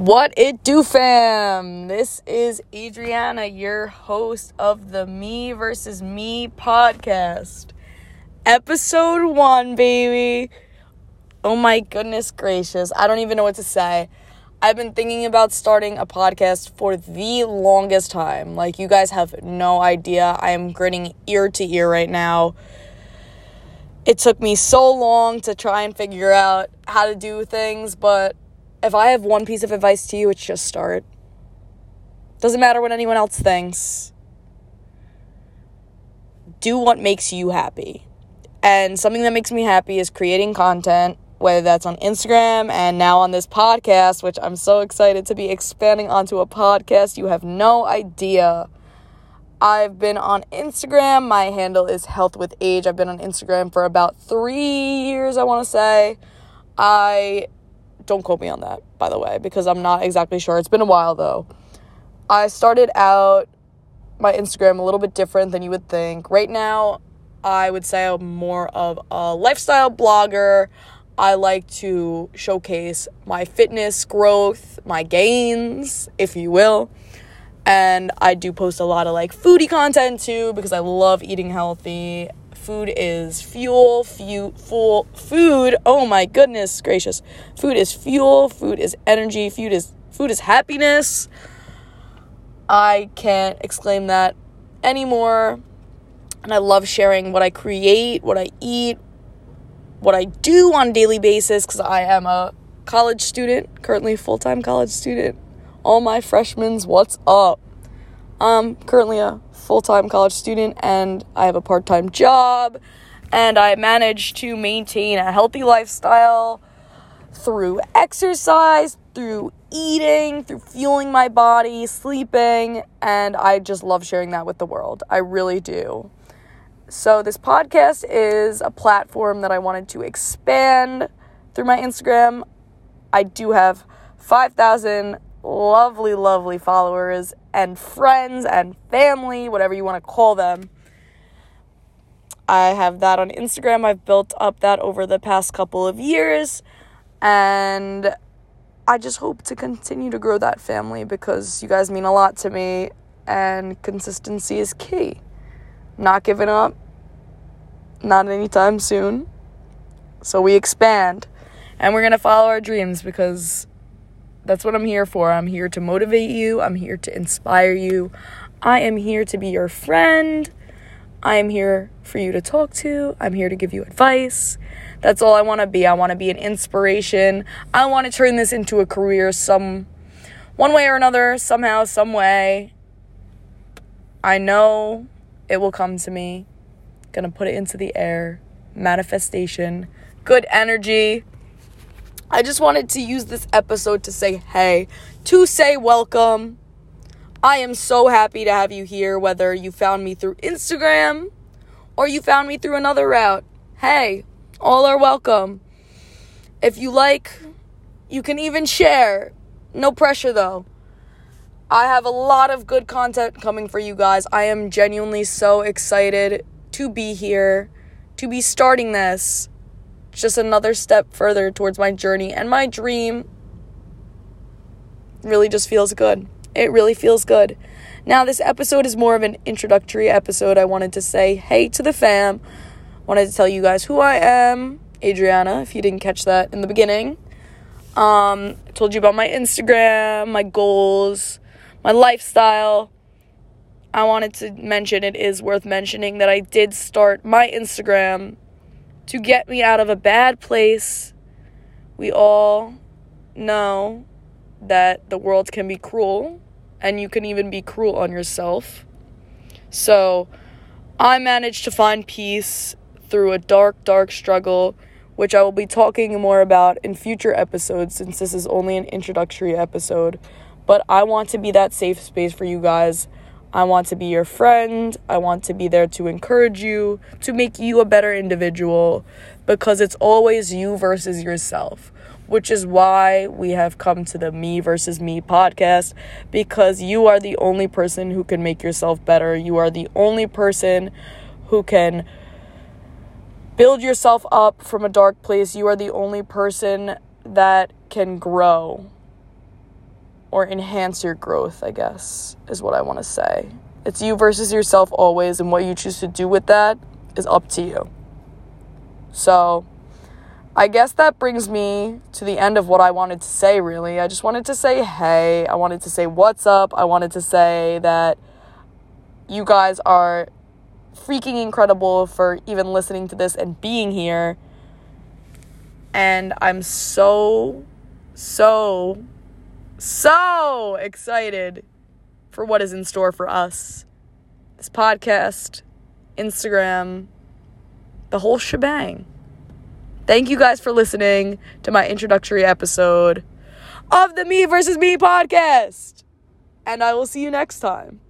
What it do, fam? This is Adriana, your host of the Me versus Me podcast. Episode one, baby. Oh my goodness gracious. I don't even know what to say. I've been thinking about starting a podcast for the longest time. Like, you guys have no idea. I am grinning ear to ear right now. It took me so long to try and figure out how to do things, but if I have one piece of advice to you, it's just start. Doesn't matter what anyone else thinks. Do what makes you happy. And something that makes me happy is creating content, whether that's on Instagram and now on this podcast, which I'm so excited to be expanding onto a podcast. You have no idea. I've been on Instagram. My handle is Health with Age. I've been on Instagram for about three years, I want to say. I don't quote me on that, by the way, because I'm not exactly sure. It's been a while though. I started out my Instagram a little bit different than you would think. Right now, I would say I'm more of a lifestyle blogger. I like to showcase my fitness growth, my gains, if you will. And I do post a lot of like foodie content too because I love eating healthy. Food is fuel, fuel, fuel, food. Oh my goodness gracious. Food is fuel, food is energy, food is food is happiness. I can't exclaim that anymore. And I love sharing what I create, what I eat, what I do on a daily basis because I am a college student, currently full time college student. All my freshmen, what's up? I'm currently a full time college student and I have a part time job, and I manage to maintain a healthy lifestyle through exercise, through eating, through fueling my body, sleeping, and I just love sharing that with the world. I really do. So, this podcast is a platform that I wanted to expand through my Instagram. I do have 5,000 lovely, lovely followers and friends and family, whatever you want to call them. I have that on Instagram. I've built up that over the past couple of years. And I just hope to continue to grow that family because you guys mean a lot to me and consistency is key not giving up, not anytime soon. So we expand and we're going to follow our dreams because that's what I'm here for. I'm here to motivate you, I'm here to inspire you. I am here to be your friend. I am here for you to talk to. I'm here to give you advice. That's all I want to be. I want to be an inspiration. I want to turn this into a career some one way or another, somehow, some way. I know it will come to me. Gonna put it into the air. Manifestation, good energy. I just wanted to use this episode to say hey, to say welcome. I am so happy to have you here, whether you found me through Instagram or you found me through another route. Hey, all are welcome. If you like, you can even share. No pressure though. I have a lot of good content coming for you guys. I am genuinely so excited to be here, to be starting this. Just another step further towards my journey and my dream. Really just feels good. It really feels good. Now, this episode is more of an introductory episode. I wanted to say hey to the fam. Wanted to tell you guys who I am, Adriana, if you didn't catch that in the beginning. Um, I told you about my Instagram, my goals, my lifestyle. I wanted to mention it is worth mentioning that I did start my Instagram to get me out of a bad place. We all know that the world can be cruel and you can even be cruel on yourself. So, I managed to find peace through a dark, dark struggle, which I will be talking more about in future episodes since this is only an introductory episode. But I want to be that safe space for you guys. I want to be your friend. I want to be there to encourage you, to make you a better individual, because it's always you versus yourself, which is why we have come to the Me versus Me podcast, because you are the only person who can make yourself better. You are the only person who can build yourself up from a dark place. You are the only person that can grow or enhance your growth, I guess, is what I want to say. It's you versus yourself always, and what you choose to do with that is up to you. So, I guess that brings me to the end of what I wanted to say, really. I just wanted to say hey. I wanted to say what's up. I wanted to say that you guys are freaking incredible for even listening to this and being here. And I'm so, so, so excited for what is in store for us. This podcast, Instagram, the whole shebang. Thank you guys for listening to my introductory episode of the Me versus Me podcast. And I will see you next time.